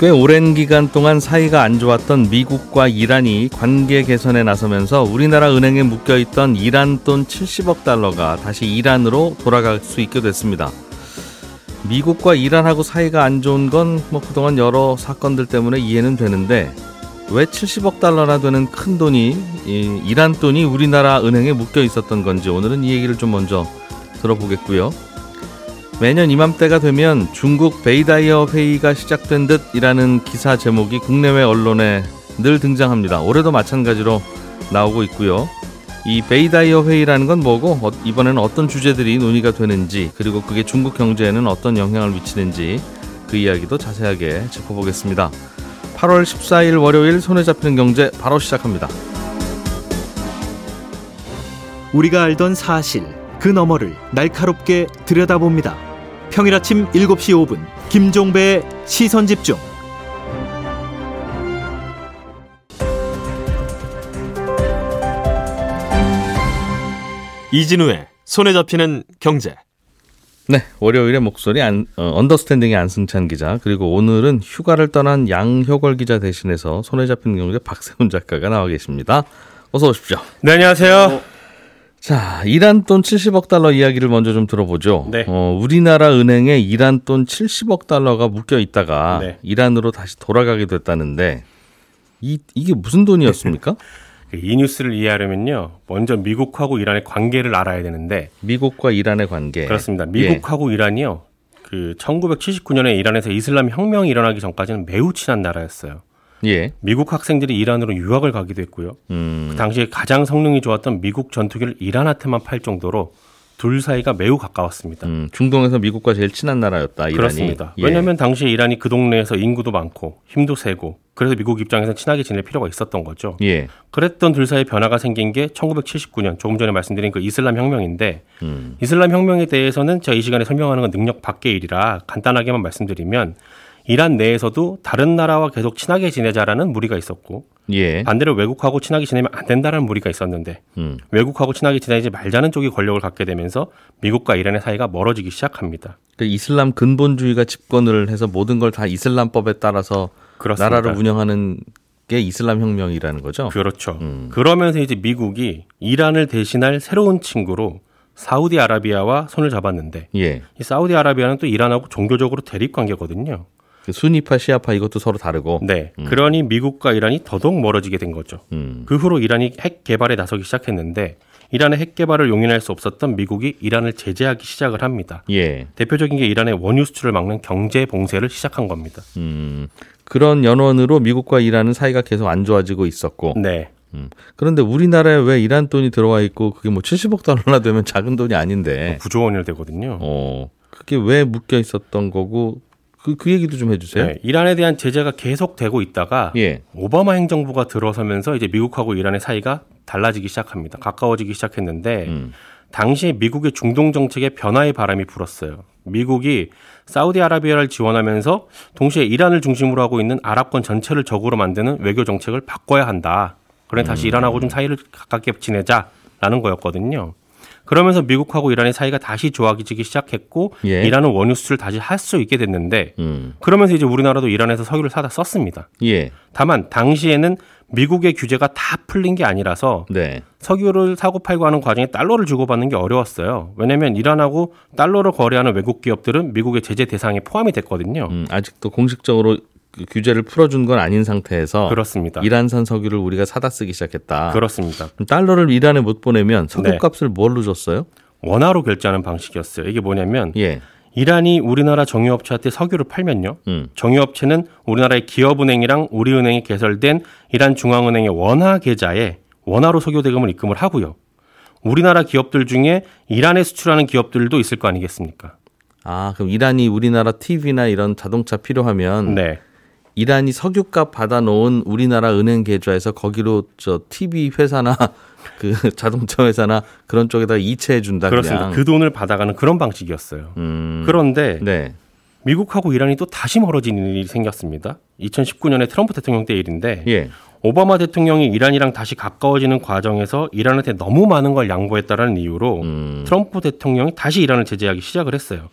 꽤 오랜 기간 동안 사이가 안 좋았던 미국과 이란이 관계 개선에 나서면서 우리나라 은행에 묶여 있던 이란 돈 70억 달러가 다시 이란으로 돌아갈 수 있게 됐습니다. 미국과 이란하고 사이가 안 좋은 건 뭐 그동안 여러 사건들 때문에 이해는 되는데 왜 70억 달러나 되는 큰 돈이 이 이란 돈이 우리나라 은행에 묶여 있었던 건지 오늘은 이 얘기를 좀 먼저 들어보겠고요. 매년 이맘때가 되면 중국 베이다이허 회의가 시작된 듯이라는 기사 제목이 국내외 언론에 늘 등장합니다. 올해도 마찬가지로 나오고 있고요. 이 베이다이허 회의라는 건 뭐고 어, 이번에는 어떤 주제들이 논의가 되는지 그리고 그게 중국 경제에는 어떤 영향을 미치는지 그 이야기도 자세하게 짚어보겠습니다. 8월 14일 월요일 손에 잡히는 경제 바로 시작합니다. 우리가 알던 사실 그 너머를 날카롭게 들여다봅니다. 평일 아침 7시 5분 김종배의 시선 집중. 이진우의 손에 잡히는 경제. 네, 월요일에 목소리 안, 어, 언더스탠딩의 안승찬 기자 그리고 오늘은 휴가를 떠난 양효걸 기자 대신해서 손에 잡히는 경제 박세훈 작가가 나와 계십니다. 어서 오십시오. 네, 안녕하세요. 자, 이란 돈 70억 달러 이야기를 먼저 좀 들어보죠. 네. 어, 우리나라 은행에 이란 돈 70억 달러가 묶여 있다가 네. 이란으로 다시 돌아가게 됐다는데 이 이게 무슨 돈이었습니까? 이 뉴스를 이해하려면요. 먼저 미국하고 이란의 관계를 알아야 되는데 미국과 이란의 관계. 그렇습니다. 예. 미국하고 이란이요. 그 1979년에 이란에서 이슬람 혁명이 일어나기 전까지는 매우 친한 나라였어요. 예. 미국 학생들이 이란으로 유학을 가기도 했고요. 음. 그 당시에 가장 성능이 좋았던 미국 전투기를 이란한테만 팔 정도로 둘 사이가 매우 가까웠습니다. 음, 중동에서 미국과 제일 친한 나라였다. 이란이. 그렇습니다. 예. 왜냐하면 당시에 이란이 그 동네에서 인구도 많고 힘도 세고 그래서 미국 입장에서 친하게 지낼 필요가 있었던 거죠. 예. 그랬던 둘 사이의 변화가 생긴 게 1979년 조금 전에 말씀드린 그 이슬람 혁명인데 음. 이슬람 혁명에 대해서는 제가 이 시간에 설명하는 건 능력 밖의 일이라 간단하게만 말씀드리면 이란 내에서도 다른 나라와 계속 친하게 지내자라는 무리가 있었고 예. 반대로 외국하고 친하게 지내면 안 된다는 무리가 있었는데 음. 외국하고 친하게 지내지 말자는 쪽이 권력을 갖게 되면서 미국과 이란의 사이가 멀어지기 시작합니다. 그 이슬람 근본주의가 집권을 해서 모든 걸 다 이슬람법에 따라서 그렇습니다. 나라를 운영하는 게 이슬람 혁명이라는 거죠. 그렇죠. 음. 그러면서 이제 미국이 이란을 대신할 새로운 친구로 사우디아라비아와 손을 잡았는데 예. 이 사우디아라비아는 또 이란하고 종교적으로 대립 관계거든요. 그 수니파 시아파 이것도 서로 다르고. 네. 그러니 미국과 이란이 더더욱 멀어지게 된 거죠. 음. 그 후로 이란이 핵 개발에 나서기 시작했는데 이란의 핵 개발을 용인할 수 없었던 미국이 이란을 제재하기 시작을 합니다. 예. 대표적인 게 이란의 원유 수출을 막는 경제 봉쇄를 시작한 겁니다. 음. 그런 연원으로 미국과 이란은 사이가 계속 안 좋아지고 있었고. 네. 음. 그런데 우리나라에 왜 이란 돈이 들어와 있고 그게 뭐 70억 달러나 되면 작은 돈이 아닌데. 구조 원이 되거든요. 어. 그게 왜 묶여 있었던 거고 그, 그 얘기도 좀 해주세요. 네, 이란에 대한 제재가 계속되고 있다가 예. 오바마 행정부가 들어서면서 이제 미국하고 이란의 사이가 달라지기 시작합니다. 가까워지기 시작했는데 음. 당시에 미국의 중동 정책에 변화의 바람이 불었어요. 미국이 사우디아라비아를 지원하면서 동시에 이란을 중심으로 하고 있는 아랍권 전체를 적으로 만드는 외교 정책을 바꿔야 한다. 그래 다시 이란하고 좀 사이를 가깝게 지내자라는 거였거든요. 그러면서 미국하고 이란의 사이가 다시 좋아지기 시작했고 예. 이란은 원유 수출을 다시 할 수 있게 됐는데 음. 그러면서 이제 우리나라도 이란에서 석유를 사다 썼습니다. 예. 다만 당시에는 미국의 규제가 다 풀린 게 아니라서 네. 석유를 사고 팔고 하는 과정에 달러를 주고받는 게 어려웠어요. 왜냐하면 이란하고 달러로 거래하는 외국 기업들은 미국의 제재 대상에 포함이 됐거든요. 음, 아직도 공식적으로 그 규제를 풀어준 건 아닌 상태에서 그렇습니다. 이란산 석유를 우리가 사다 쓰기 시작했다. 그렇습니다. 달러를 이란에 못 보내면 네. 석유값을 뭘로 줬어요? 원화로 결제하는 방식이었어요. 이게 뭐냐면 예. 이란이 우리나라 정유업체한테 석유를 팔면요. 음. 정유업체는 우리나라의 기업은행이랑 우리은행이 개설된 이란 중앙은행의 원화 계좌에 원화로 석유 대금을 입금을 하고요. 우리나라 기업들 중에 이란에 수출하는 기업들도 있을 거 아니겠습니까? 아, 그럼 이란이 우리나라 TV나 이런 자동차 필요하면 네. 이란이 석유값 받아놓은 우리나라 은행 계좌에서 거기로 저 TV 회사나 그 자동차 회사나 그런 쪽에다 이체해 준다 그렇습니다. 그냥. 그 돈을 받아가는 그런 방식이었어요. 음, 그런데 네. 미국하고 이란이 또 다시 멀어지는 일이 생겼습니다. 2019년에 트럼프 대통령 때 일인데 예. 오바마 대통령이 이란이랑 다시 가까워지는 과정에서 이란한테 너무 많은 걸 양보했다라는 이유로 음, 트럼프 대통령이 다시 이란을 제재하기 시작을 했어요.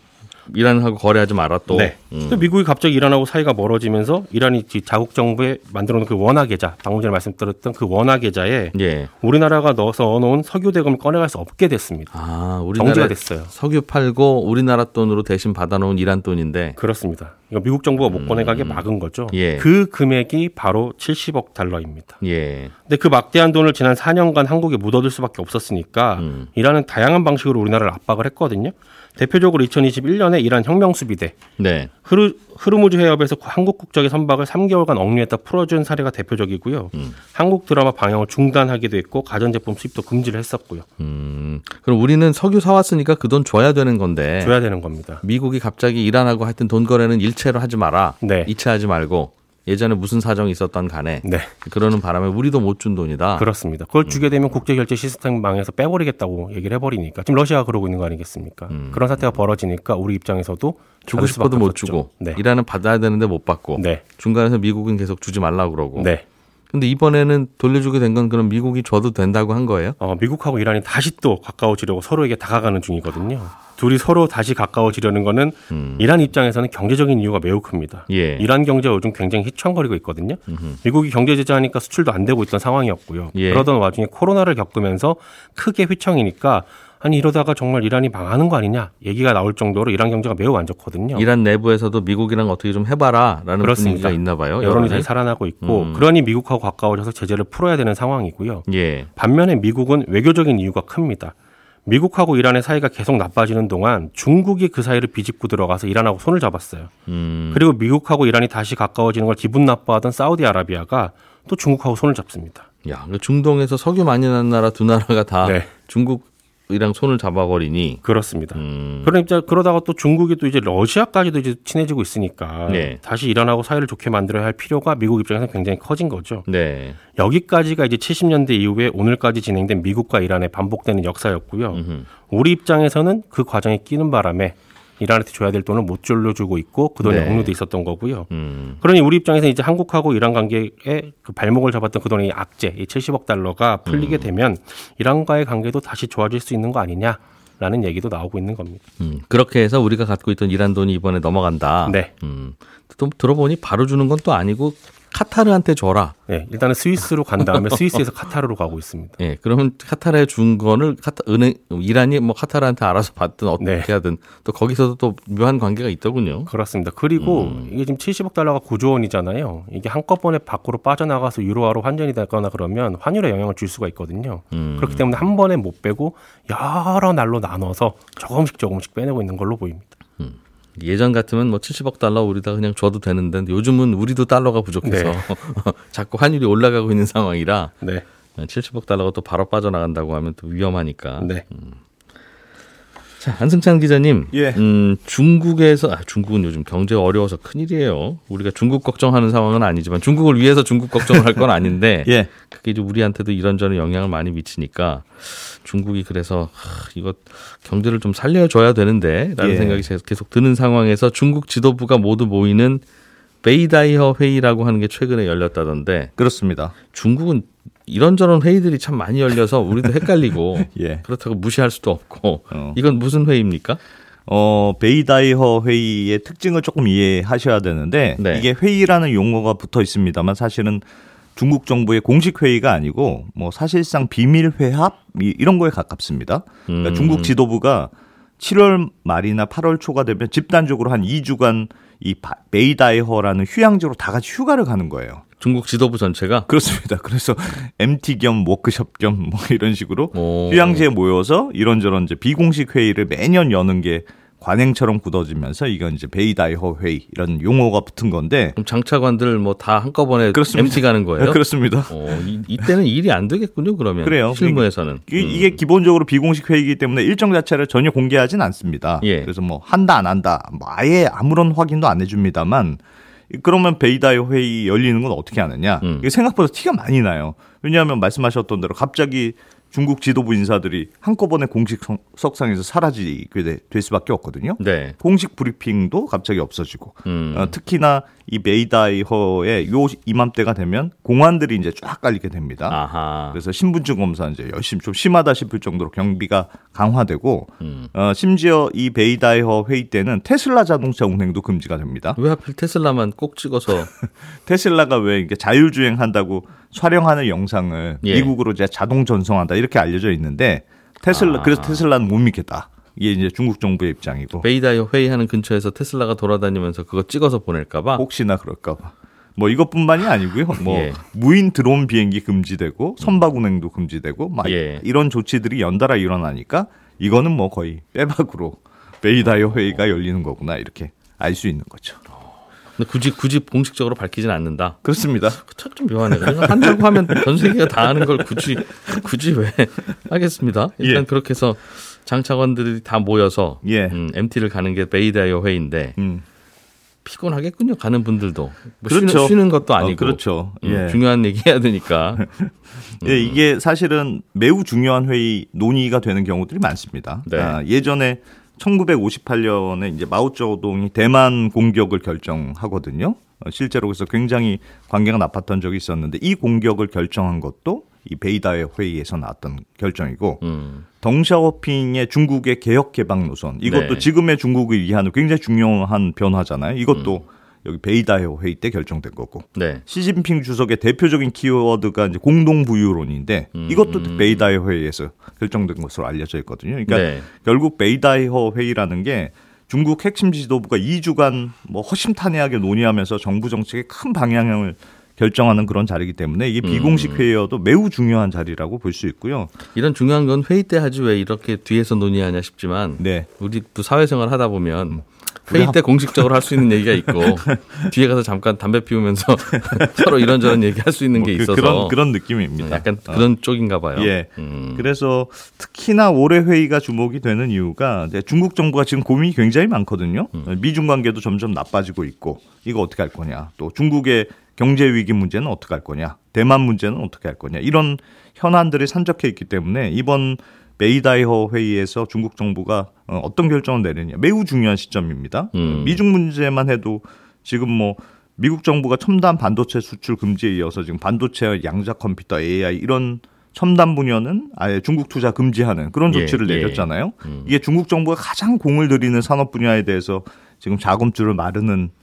이란하고 거래하지 마라 또. 네. 음. 또 미국이 갑자기 이란하고 사이가 멀어지면서 이란이 지- 자국 정부에 만들어 놓은 그 원화 계좌, 방금 전에 말씀드렸던 그 원화 계좌에 예. 우리나라가 넣어서 넣어놓은 석유 대금을 꺼내갈 수 없게 됐습니다. 아, 정지가 우리나라 됐어요. 석유 팔고 우리나라 돈으로 대신 받아놓은 이란 돈인데. 그렇습니다. 이거 미국 정부가 못 꺼내가게 막은 거죠. 음. 예. 그 금액이 바로 70억 달러입니다. 예. 근데 그 막대한 돈을 지난 4년간 한국에 묻어둘 수밖에 없었으니까 음. 이란은 다양한 방식으로 우리나라를 압박을 했거든요. 대표적으로 2021년에 이란 혁명수비대 네. 흐르, 흐르무즈 해협에서 한국 국적의 선박을 3개월간 억류했다 풀어준 사례가 대표적이고요. 음. 한국 드라마 방영을 중단하기도 했고 가전제품 수입도 금지를 했었고요. 음. 그럼 우리는 석유 사왔으니까 그 돈 줘야 되는 건데. 줘야 되는 겁니다. 미국이 갑자기 이란하고 하여튼 돈 거래는 일체로 하지 마라. 네. 이체하지 말고 예전에 무슨 사정이 있었던 간에 네, 그러는 바람에 우리도 못 준 돈이다. 그렇습니다. 그걸 음. 주게 되면 국제결제 시스템 망해서 빼버리겠다고 얘기를 해버리니까 지금 러시아가 그러고 있는 거 아니겠습니까? 그런 사태가 벌어지니까 우리 입장에서도 음. 주고 싶어도 못 없었죠. 주고 네, 이란은 받아야 되는데 못 받고 네, 중간에서 미국은 계속 주지 말라 그러고. 네. 근데 이번에는 돌려주게 된 건 그럼 미국이 줘도 된다고 한 거예요? 어, 미국하고 이란이 다시 또 가까워지려고 서로에게 다가가는 중이거든요. 둘이 서로 다시 가까워지려는 거는 이란 입장에서는 경제적인 이유가 매우 큽니다. 음. 예. 이란 경제가 요즘 굉장히 휘청거리고 있거든요. 미국이 경제 제재하니까 수출도 안 되고 있던 상황이었고요. 예. 그러던 와중에 코로나를 겪으면서 크게 휘청이니까 아니 이러다가 정말 이란이 망하는 거 아니냐 얘기가 나올 정도로 이란 경제가 매우 안 좋거든요. 이란 내부에서도 미국이랑 어떻게 좀 해봐라라는 그렇습니다. 분위기가 있나 봐요. 여론이. 잘 살아나고 있고 음. 그러니 미국하고 가까워져서 제재를 풀어야 되는 상황이고요. 예. 반면에 미국은 외교적인 이유가 큽니다. 미국하고 이란의 사이가 계속 나빠지는 동안 중국이 그 사이를 비집고 들어가서 이란하고 손을 잡았어요. 음. 그리고 미국하고 이란이 다시 가까워지는 걸 기분 나빠하던 사우디아라비아가 또 중국하고 손을 잡습니다. 야, 그 중동에서 석유 많이 난 나라 두 나라가 다 네. 중국 이랑 손을 잡아버리니. 그렇습니다. 음. 그러니까 그러다가 또 중국이 또 이제 러시아까지도 이제 친해지고 있으니까 네. 다시 이란하고 사이를 좋게 만들어야 할 필요가 미국 입장에서 굉장히 커진 거죠. 네. 여기까지가 이제 70년대 이후에 오늘까지 진행된 미국과 이란의 반복되는 역사였고요. 음흠. 우리 입장에서는 그 과정에 끼는 바람에 이란한테 줘야 될 돈을 못 졸려주고 있고 그 돈이 네. 억류돼 있었던 거고요. 음. 그러니 우리 입장에서 이제 한국하고 이란 관계에 그 발목을 잡았던 그 돈의 악재, 이 70억 달러가 풀리게 음. 되면 이란과의 관계도 다시 좋아질 수 있는 거 아니냐 라는 얘기도 나오고 있는 겁니다. 음. 그렇게 해서 우리가 갖고 있던 이란 돈이 이번에 넘어간다. 네. 음. 또 들어보니 바로 주는 건 또 아니고 카타르한테 줘라. 네, 일단은 스위스로 간 다음에 스위스에서 카타르로 가고 있습니다. 예, 그러면 카타르에 준 거를 카타, 은행, 이란이 뭐 카타르한테 알아서 받든 어떻게 네. 하든 또 거기서도 또 묘한 관계가 있더군요. 그렇습니다. 그리고 음. 이게 지금 70억 달러가 9조 원이잖아요. 이게 한꺼번에 밖으로 빠져나가서 유로화로 환전이 되거나 그러면 환율에 영향을 줄 수가 있거든요. 음. 그렇기 때문에 한 번에 못 빼고 여러 날로 나눠서 조금씩 조금씩 빼내고 있는 걸로 보입니다. 예전 같으면 뭐 70억 달러 우리다 그냥 줘도 되는데 요즘은 우리도 달러가 부족해서 네. 자꾸 환율이 올라가고 있는 상황이라 네. 70억 달러가 또 바로 빠져나간다고 하면 또 위험하니까. 네. 자, 한승찬 기자님. 예. 음, 중국에서, 아, 중국은 요즘 경제가 어려워서 큰일이에요. 우리가 중국 걱정하는 상황은 아니지만 중국을 위해서 중국 걱정을 할 건 아닌데. 예. 그게 이제 우리한테도 이런저런 영향을 많이 미치니까 중국이 그래서 하, 이거 경제를 좀 살려 줘야 되는데 라는 예. 생각이 계속 드는 상황에서 중국 지도부가 모두 모이는 베이다이어 회의라고 하는 게 최근에 열렸다던데 그렇습니다. 중국은 이런저런 회의들이 참 많이 열려서 우리도 헷갈리고 예. 그렇다고 무시할 수도 없고 어. 이건 무슨 회의입니까? 어, 베이다이허 회의의 특징을 조금 이해하셔야 되는데 네. 이게 회의라는 용어가 붙어 있습니다만 사실은 중국 정부의 공식 회의가 아니고 뭐 사실상 비밀 회합 이- 이런 거에 가깝습니다. 그러니까 음. 중국 지도부가 7월 말이나 8월 초가 되면 집단적으로 한 2주간 이 바- 베이다이허라는 휴양지로 다 같이 휴가를 가는 거예요. 중국 지도부 전체가 그렇습니다. 그래서 MT 겸 워크숍 겸 뭐 이런 식으로 오. 휴양지에 모여서 이런저런 이제 비공식 회의를 매년 여는 게 관행처럼 굳어지면서 이건 이제 베이다이허 회의 이런 용어가 붙은 건데 그럼 장차관들 뭐 다 한꺼번에 그렇습니다. MT 가는 거예요? 그렇습니다. 어, 이, 이때는 일이 안 되겠군요. 그러면 그래요. 실무에서는 이- 음. 이게 기본적으로 비공식 회의이기 때문에 일정 자체를 전혀 공개하진 않습니다. 예. 그래서 뭐 한다 안 한다 뭐 아예 아무런 확인도 안 해줍니다만 그러면 베이다이허 회의 열리는 건 어떻게 아느냐? 음. 이게 생각보다 티가 많이 나요. 왜냐하면 말씀하셨던 대로 갑자기 중국 지도부 인사들이 한꺼번에 공식 성- 석상에서 사라지게 돼- 될 수밖에 없거든요. 네. 공식 브리핑도 갑자기 없어지고 음. 어, 특히나 이 베이다이허의 요 이맘때가 되면 공안들이 이제 쫙 깔리게 됩니다. 아하. 그래서 신분증 검사 이제 열심히 좀 심하다 싶을 정도로 경비가 강화되고 음. 어, 심지어 이 베이다이허 회의 때는 테슬라 자동차 운행도 금지가 됩니다. 왜 하필 테슬라만 꼭 찍어서 테슬라가 왜 이게 자율주행 한다고 촬영하는 영상을 예. 미국으로 이제 자동 전송한다 이렇게 알려져 있는데 테슬라 아. 그래서 테슬라는 못 믿겠다. 이게 이제 중국 정부의 입장이고 베이다이허 회의하는 근처에서 테슬라가 돌아다니면서 그거 찍어서 보낼까봐. 혹시나 그럴까봐. 뭐 이것뿐만이 아니고요. 뭐 예. 무인 드론 비행기 금지되고 선박 운행도 금지되고 막 예. 이런 조치들이 연달아 일어나니까 이거는 뭐 거의 빼박으로 베이다이허 회의가 열리는 거구나 이렇게 알 수 있는 거죠. 근데 굳이 굳이 공식적으로 밝히진 않는다. 그렇습니다. 참좀 묘하네. 그냥 한다고 하면 전 세계가 다 아는 걸 굳이 굳이 왜 하겠습니다. 일단 예. 그렇게 해서 장차관들이 다 모여서 예. 음, MT를 가는 게 베이다이어 회의인데 음. 피곤하겠군요. 가는 분들도 뭐 그렇죠. 쉬는, 쉬는 것도 아니고 어, 그렇죠. 음, 예. 중요한 얘기 해야 되니까 예, 이게 사실은 매우 중요한 회의 논의가 되는 경우들이 많습니다. 네. 아, 예전에 1958년에 이제 마오쩌동이 대만 공격을 결정하거든요. 어, 실제로 그래서 굉장히 관계가 나빴던 적이 있었는데 이 공격을 결정한 것도 이 베이다의 회의에서 나왔던 결정이고 음, 덩샤오핑의 중국의 개혁 개방 노선 이것도 네. 지금의 중국을 위한 굉장히 중요한 변화잖아요. 이것도 여기 베이다의 회의 때 결정된 거고 네. 시진핑 주석의 대표적인 키워드가 이제 공동 부유론인데 음. 이것도 베이다이 회의에서 결정된 것으로 알려져 있거든요. 그러니까 네. 결국 베이다이허 회의라는 게 중국 핵심 지도부가 2주간 뭐 허심탄회하게 논의하면서 정부 정책의 큰 방향을 결정하는 그런 자리이기 때문에 이게 비공식 음. 회의여도 매우 중요한 자리라고 볼 수 있고요. 이런 중요한 건 회의 때 하지 왜 이렇게 뒤에서 논의하냐 싶지만 네. 우리 또 사회생활 하다 보면 우리 회의 한- 때 공식적으로 할 수 있는 얘기가 있고 뒤에 가서 잠깐 담배 피우면서 서로 이런저런 얘기할 수 있는 게뭐 그- 있어서 그런 그런 느낌입니다. 약간 어. 그런 쪽인가 봐요. 예. 음. 그래서 특히나 올해 회의가 주목이 되는 이유가 중국 정부가 지금 고민이 굉장히 많거든요. 음. 미중 관계도 점점 나빠지고 있고 이거 어떻게 할 거냐. 또 중국의 경제 위기 문제는 어떻게 할 거냐. 대만 문제는 어떻게 할 거냐. 이런 현안들이 산적해 있기 때문에 이번 베이다이허 회의에서 중국 정부가 어, 어떤 결정을 내느냐 매우 중요한 시점입니다. 음. 미중 문제만 해도 지금 뭐 미국 정부가 첨단 반도체 수출 금지에 이어서 지금 반도체 양자 컴퓨터 AI 이런 첨단 분야는 아예 중국 투자 금지하는 그런 예, 조치를 예. 내렸잖아요. 음. 이게 중국 정부가 가장 공을 들이는 산업 분야에 대해서 지금 자금줄을 마르는 어,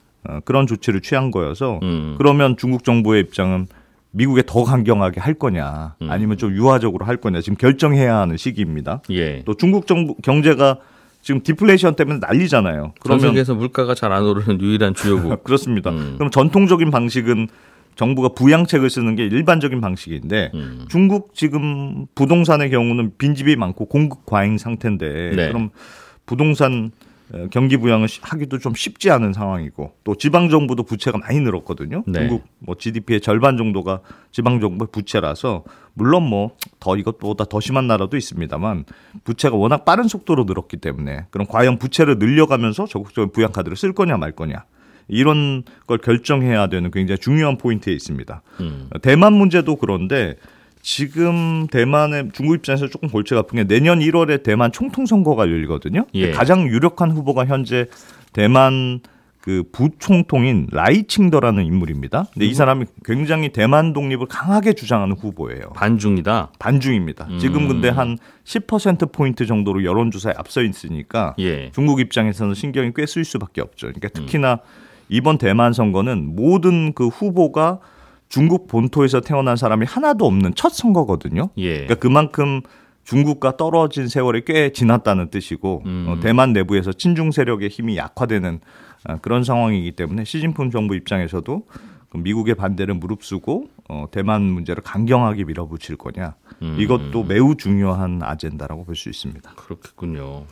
그런 조치를 취한 거여서 음. 그러면 중국 정부의 입장은 미국에 더 강경하게 할 거냐 음. 아니면 좀 유화적으로 할 거냐 지금 결정해야 하는 시기입니다. 예. 또 중국 정부 경제가 지금 디플레이션 때문에 난리잖아요. 전 그러면 세계에서 물가가 잘 안 오르는 유일한 주요국. 그렇습니다. 음. 그럼 전통적인 방식은 정부가 부양책을 쓰는 게 일반적인 방식인데 음. 중국 지금 부동산의 경우는 빈집이 많고 공급 과잉 상태인데 네. 그럼 부동산 어, 경기 부양을 시- 하기도 좀 쉽지 않은 상황이고 또 지방 정부도 부채가 많이 늘었거든요. 네. 중국 뭐 GDP의 절반 정도가 지방 정부의 부채라서 물론 뭐 더 이것보다 더 심한 나라도 있습니다만 부채가 워낙 빠른 속도로 늘었기 때문에 그럼 과연 부채를 늘려가면서 적극적인 부양 카드를 쓸 거냐 말 거냐 이런 걸 결정해야 되는 굉장히 중요한 포인트에 있습니다. 음. 대만 문제도 그런데 지금 대만의 중국 입장에서 조금 골치 아픈 게 내년 1월에 대만 총통 선거가 열리거든요. 예. 가장 유력한 후보가 현재 대만 그 부총통인 라이칭더라는 인물입니다. 근데 이 사람이 굉장히 대만 독립을 강하게 주장하는 후보예요. 반중이다. 반중입니다. 지금 음. 근데 한 10% 포인트 정도로 여론 조사에 앞서 있으니까 예. 중국 입장에서는 신경이 꽤 쓰일 수밖에 없죠. 그러니까 특히나 이번 대만 선거는 모든 그 후보가 중국 본토에서 태어난 사람이 하나도 없는 첫 선거거든요. 예. 그러니까 그만큼 중국과 떨어진 세월이 꽤 지났다는 뜻이고 음. 어, 대만 내부에서 친중 세력의 힘이 약화되는 어, 그런 상황이기 때문에 시진핑 정부 입장에서도 그 미국의 반대를 무릅쓰고 어, 대만 문제를 강경하게 밀어붙일 거냐 음. 이것도 매우 중요한 아젠다라고 볼 수 있습니다. 그렇겠군요.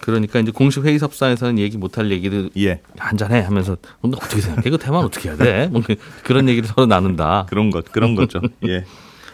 그러니까 이제 공식 회의 섭사에서는 얘기 못할 얘기를 예, 한잔해 하면서 근데 어떻게 생각해? 그 대만 어떻게 해야 돼? 뭐 그- 그런 얘기를 서로 나눈다. 그런 것 그런 거죠. 예,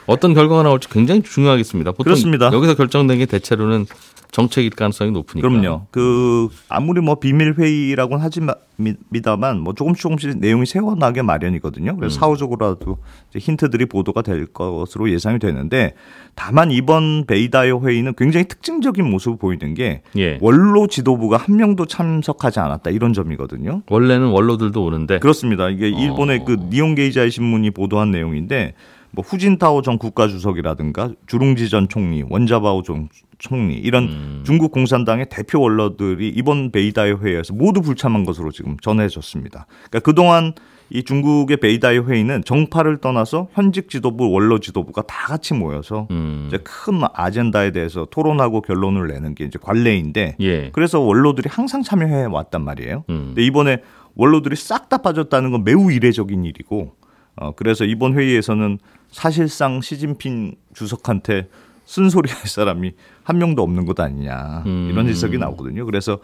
어떤 결과가 나올지 굉장히 중요하겠습니다. 보통 그렇습니다. 여기서 결정된 게 대체로는 정책일 가능성이 높으니까. 그럼요. 그 아무리 뭐 비밀 회의라고는 하지만미다만 뭐 조금씩 조금씩 내용이 세워나게 마련이거든요. 그래서 음. 사후적으로라도 이제 힌트들이 보도가 될 것으로 예상이 되는데 다만 이번 베이다이허 회의는 굉장히 특징적인 모습을 보이는 게 예. 원로 지도부가 한 명도 참석하지 않았다 이런 점이거든요. 원래는 원로들도 오는데 그렇습니다. 이게 일본의 어. 그 니혼 게이자이 신문이 보도한 내용인데 뭐 후진타오 전 국가주석이라든가 주룽지 전 총리, 원자바오 전 총리 이런 음. 중국 공산당의 대표 원로들이 이번 베이다이허 회의에서 모두 불참한 것으로 지금 전해졌습니다. 그러니까 그동안 이 중국의 베이다이허 회의는 정파를 떠나서 현직 지도부, 원로 지도부가 다 같이 모여서 음. 이제 큰 아젠다에 대해서 토론하고 결론을 내는 게 이제 관례인데 예. 그래서 원로들이 항상 참여해 왔단 말이에요. 음. 근데 이번에 원로들이 싹 다 빠졌다는 건 매우 이례적인 일이고, 어, 그래서 이번 회의에서는 사실상 시진핑 주석한테 쓴소리 할 사람이 한 명도 없는 것 아니냐 음. 이런 지적이 나오거든요. 그래서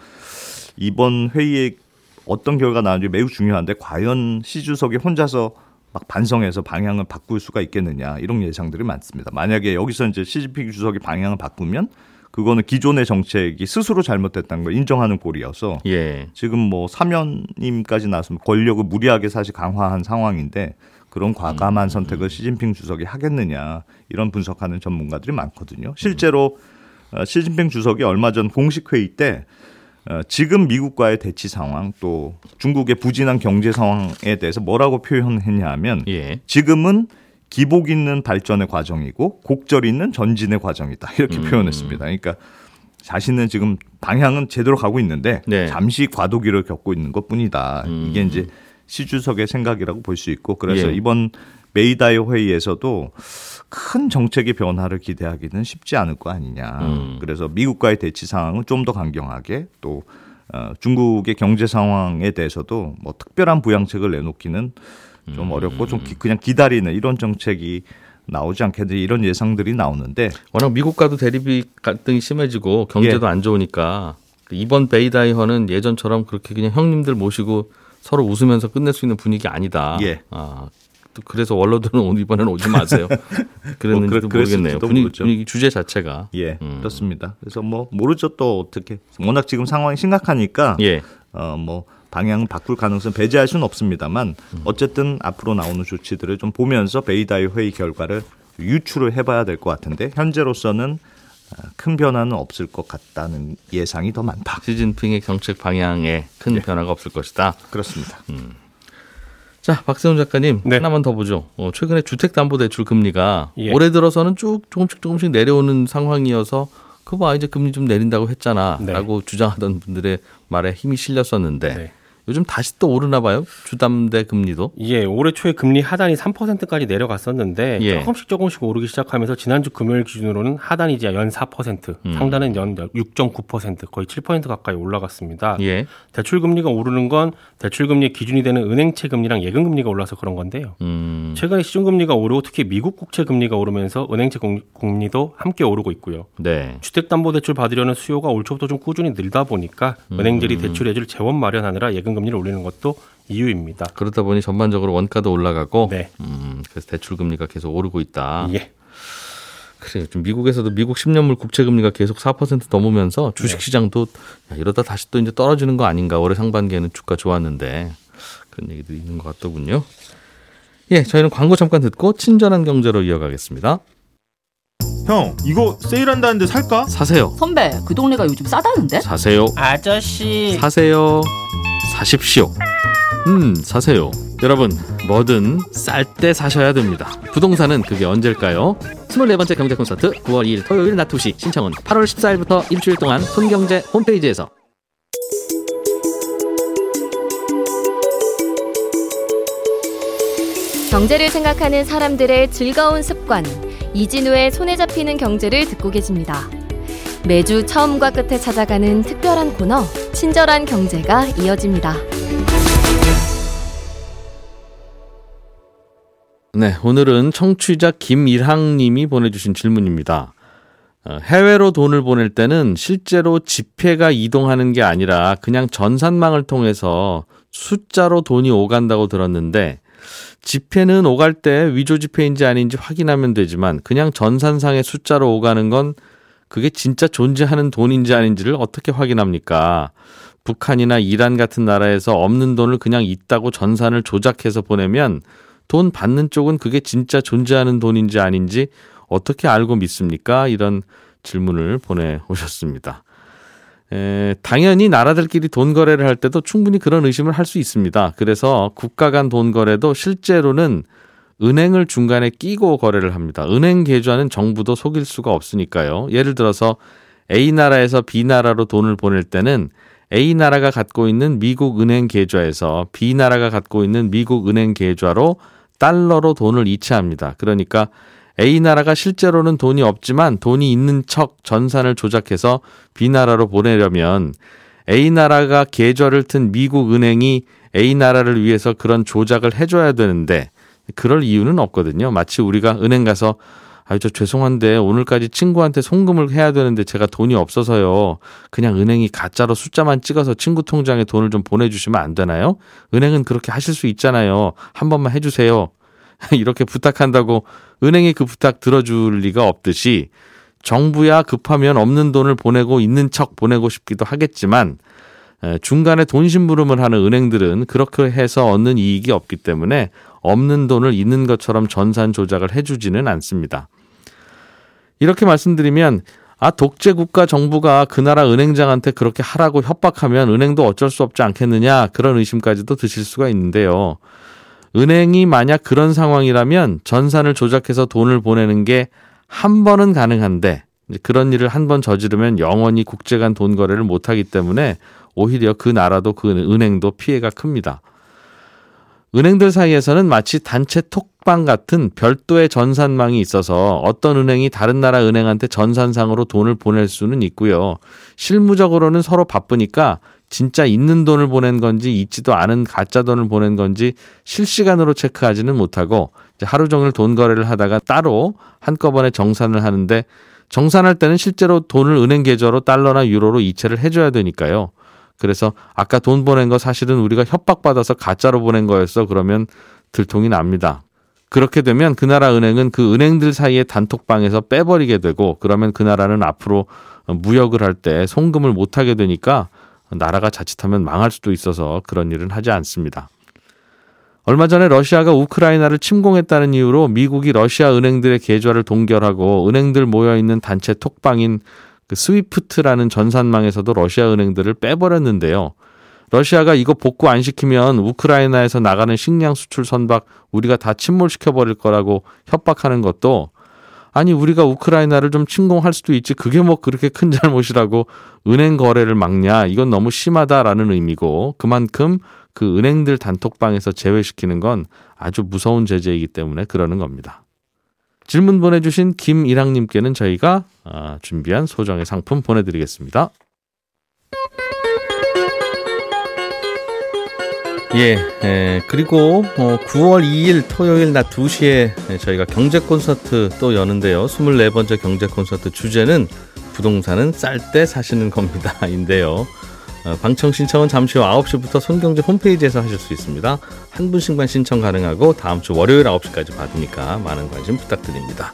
이번 회의에 어떤 결과가 나오는지 매우 중요한데 과연 시 주석이 혼자서 막 반성해서 방향을 바꿀 수가 있겠느냐 이런 예상들이 많습니다. 만약에 여기서 이제 시진핑 주석이 방향을 바꾸면 그거는 기존의 정책이 스스로 잘못됐다는 걸 인정하는 꼴이어서 예. 지금 뭐 사면임까지 나서면 권력을 무리하게 사실 강화한 상황인데 그런 과감한 선택을 시진핑 주석이 하겠느냐 이런 분석하는 전문가들이 많거든요. 실제로 어, 시진핑 주석이 얼마 전 공식 회의 때 어, 지금 미국과의 대치 상황 또 중국의 부진한 경제 상황에 대해서 뭐라고 표현했냐 하면 예. 지금은 기복 있는 발전의 과정이고 곡절 있는 전진의 과정이다 이렇게 음. 표현했습니다. 그러니까 자신은 지금 방향은 제대로 가고 있는데 네. 잠시 과도기를 겪고 있는 것 뿐이다. 음. 이게 이제 시 주석의 생각이라고 볼 수 있고 그래서 예. 이번 메이다이어 회의에서도 큰 정책의 변화를 기대하기는 쉽지 않을 거 아니냐. 음. 그래서 미국과의 대치 상황은 좀 더 강경하게 또 어, 중국의 경제 상황에 대해서도 뭐 특별한 부양책을 내놓기는 좀 음. 어렵고 좀 기- 그냥 기다리는 이런 정책이 나오지 않겠냐 이런 예상들이 나오는데 워낙 미국과도 대립이 갈등이 심해지고 경제도 예. 안 좋으니까 이번 베이다이허는 예전처럼 그렇게 그냥 형님들 모시고 서로 웃으면서 끝낼 수 있는 분위기 아니다. 예. 아, 또 그래서 원로들은 오늘 이번에는 오지 마세요. 그랬는지도 뭐 그랬- 모르겠네요. 분위기, 모르죠. 분위기 주제 자체가. 예 음. 그렇습니다. 그래서 뭐 모르죠 또 어떻게 워낙 지금 상황이 심각하니까 예. 어뭐 방향을 바꿀 가능성 배제할 수는 없습니다만 어쨌든 앞으로 나오는 조치들을 좀 보면서 베이다이 회의 결과를 유추를 해봐야 될 것 같은데 현재로서는 어, 큰 변화는 없을 것 같다는 예상이 더 많다. 시진핑의 정책 방향에 큰 예. 변화가 없을 것이다. 그렇습니다. 자, 박세훈 작가님 네. 하나만 더 보죠. 어, 최근에 주택담보대출 금리가 예. 올해 들어서는 쭉 조금씩 조금씩 내려오는 상황이어서 그봐 이제 금리 좀 내린다고 네. 했잖아라고 주장하던 분들의 말에 힘이 실렸었는데 네. 요즘 다시 또 오르나 봐요. 주담대 금리도. 예, 올해 초에 금리 하단이 3%까지 내려갔었는데 예. 조금씩 조금씩 오르기 시작하면서 지난주 금요일 기준으로는 하단이 이제 연 4%, 음. 상단은 연 6.9% 거의 7% 가까이 올라갔습니다. 예. 대출 금리가 오르는 건 대출 금리의 기준이 되는 은행채 금리랑 예금 금리가 올라서 그런 건데요. 음. 최근에 시중 금리가 오르고 특히 미국 국채 금리가 오르면서 은행채 공- 금리도 함께 오르고 있고요. 네. 주택 담보대출 받으려는 수요가 올 초부터 좀 꾸준히 늘다 보니까 음. 은행들이 대출 예지를 재원 마련하느라 예금 금리를 올리는 것도 이유입니다. 그러다 보니 전반적으로 원가도 올라가고 네. 음, 그래서 대출 금리가 계속 오르고 있다. 예. 그래요. 좀 미국에서도 미국 10년물 국채 금리가 계속 4% 넘으면서 주식 네. 시장도 야, 이러다 다시 또 이제 떨어지는 거 아닌가. 올해 상반기에는 주가 좋았는데 그런 얘기도 있는 것 같더군요. 예, 저희는 광고 잠깐 듣고 친절한 경제로 이어가겠습니다. 형, 이거 세일한다는데 살까? 사세요. 선배, 그 동네가 요즘 싸다는데? 사세요. 아저씨. 사세요. 사십시오. 음, 사세요. 여러분, 뭐든 쌀 때 사셔야 됩니다. 부동산은 그게 언제일까요? 24번째 경제 콘서트 9월 2일 토요일 낮 2시 신청은 8월 14일부터 일주일 동안 손경제 홈페이지에서 경제를 생각하는 사람들의 즐거운 습관 이진우의 손에 잡히는 경제를 듣고 계십니다. 매주 처음과 끝에 찾아가는 특별한 코너 친절한 경제가 이어집니다. 네, 오늘은 청취자 김일항 님이 보내주신 질문입니다. 어, 해외로 돈을 보낼 때는 실제로 지폐가 이동하는 게 아니라 그냥 전산망을 통해서 숫자로 돈이 오간다고 들었는데 지폐는 오갈 때 위조 지폐인지 아닌지 확인하면 되지만 그냥 전산상의 숫자로 오가는 건 그게 진짜 존재하는 돈인지 아닌지를 어떻게 확인합니까? 북한이나 이란 같은 나라에서 없는 돈을 그냥 있다고 전산을 조작해서 보내면 돈 받는 쪽은 그게 진짜 존재하는 돈인지 아닌지 어떻게 알고 믿습니까? 이런 질문을 보내오셨습니다. 에, 당연히 나라들끼리 돈 거래를 할 때도 충분히 그런 의심을 할 수 있습니다. 그래서 국가 간 돈 거래도 실제로는 은행을 중간에 끼고 거래를 합니다. 은행 계좌는 정부도 속일 수가 없으니까요. 예를 들어서 A 나라에서 B 나라로 돈을 보낼 때는 A 나라가 갖고 있는 미국 은행 계좌에서 B 나라가 갖고 있는 미국 은행 계좌로 달러로 돈을 이체합니다. 그러니까 A 나라가 실제로는 돈이 없지만 돈이 있는 척 전산을 조작해서 B 나라로 보내려면 A 나라가 계좌를 튼 미국 은행이 A 나라를 위해서 그런 조작을 해줘야 되는데 그럴 이유는 없거든요. 마치 우리가 은행 가서 아유 저 죄송한데 오늘까지 친구한테 송금을 해야 되는데 제가 돈이 없어서요. 그냥 은행이 가짜로 숫자만 찍어서 친구 통장에 돈을 좀 보내주시면 안 되나요? 은행은 그렇게 하실 수 있잖아요. 한 번만 해주세요. 이렇게 부탁한다고 은행이 그 부탁 들어줄 리가 없듯이 정부야 급하면 없는 돈을 보내고 있는 척 보내고 싶기도 하겠지만 중간에 돈 심부름을 하는 은행들은 그렇게 해서 얻는 이익이 없기 때문에 없는 돈을 있는 것처럼 전산 조작을 해주지는 않습니다. 이렇게 말씀드리면 아 독재 국가 정부가 그 나라 은행장한테 그렇게 하라고 협박하면 은행도 어쩔 수 없지 않겠느냐 그런 의심까지도 드실 수가 있는데요. 은행이 만약 그런 상황이라면 전산을 조작해서 돈을 보내는 게 한 번은 가능한데 그런 일을 한 번 저지르면 영원히 국제 간 돈 거래를 못 하기 때문에 오히려 그 나라도 그 은행도 피해가 큽니다. 은행들 사이에서는 마치 단체 톡방 같은 별도의 전산망이 있어서 어떤 은행이 다른 나라 은행한테 전산상으로 돈을 보낼 수는 있고요. 실무적으로는 서로 바쁘니까 진짜 있는 돈을 보낸 건지 있지도 않은 가짜 돈을 보낸 건지 실시간으로 체크하지는 못하고 하루 종일 돈 거래를 하다가 따로 한꺼번에 정산을 하는데 정산할 때는 실제로 돈을 은행 계좌로 달러나 유로로 이체를 해줘야 되니까요. 그래서 아까 돈 보낸 거 사실은 우리가 협박받아서 가짜로 보낸 거였어. 그러면 들통이 납니다. 그렇게 되면 그 나라 은행은 그 은행들 사이의 단톡방에서 빼버리게 되고 그러면 그 나라는 앞으로 무역을 할 때 송금을 못 하게 되니까 나라가 자칫하면 망할 수도 있어서 그런 일은 하지 않습니다. 얼마 전에 러시아가 우크라이나를 침공했다는 이유로 미국이 러시아 은행들의 계좌를 동결하고 은행들 모여 있는 단체 톡방인 그 스위프트라는 전산망에서도 러시아 은행들을 빼버렸는데요. 러시아가 이거 복구 안 시키면 우크라이나에서 나가는 식량 수출 선박 우리가 다 침몰시켜 버릴 거라고 협박하는 것도 아니 우리가 우크라이나를 좀 침공할 수도 있지 그게 뭐 그렇게 큰 잘못이라고 은행 거래를 막냐 이건 너무 심하다라는 의미고 그만큼 그 은행들 단톡방에서 제외시키는 건 아주 무서운 제재이기 때문에 그러는 겁니다. 질문 보내주신 김일학님께는 저희가 아, 준비한 소정의 상품 보내드리겠습니다. 예, 에, 그리고 어, 9월 2일 토요일 낮 2시에 저희가 경제 콘서트 또 여는데요. 24번째 경제 콘서트 주제는 부동산은 쌀 때 사시는 겁니다. 인데요. 어, 방청 신청은 잠시 후 9시부터 손경제 홈페이지에서 하실 수 있습니다. 한 분씩만 신청 가능하고 다음 주 월요일 9시까지 받으니까 많은 관심 부탁드립니다.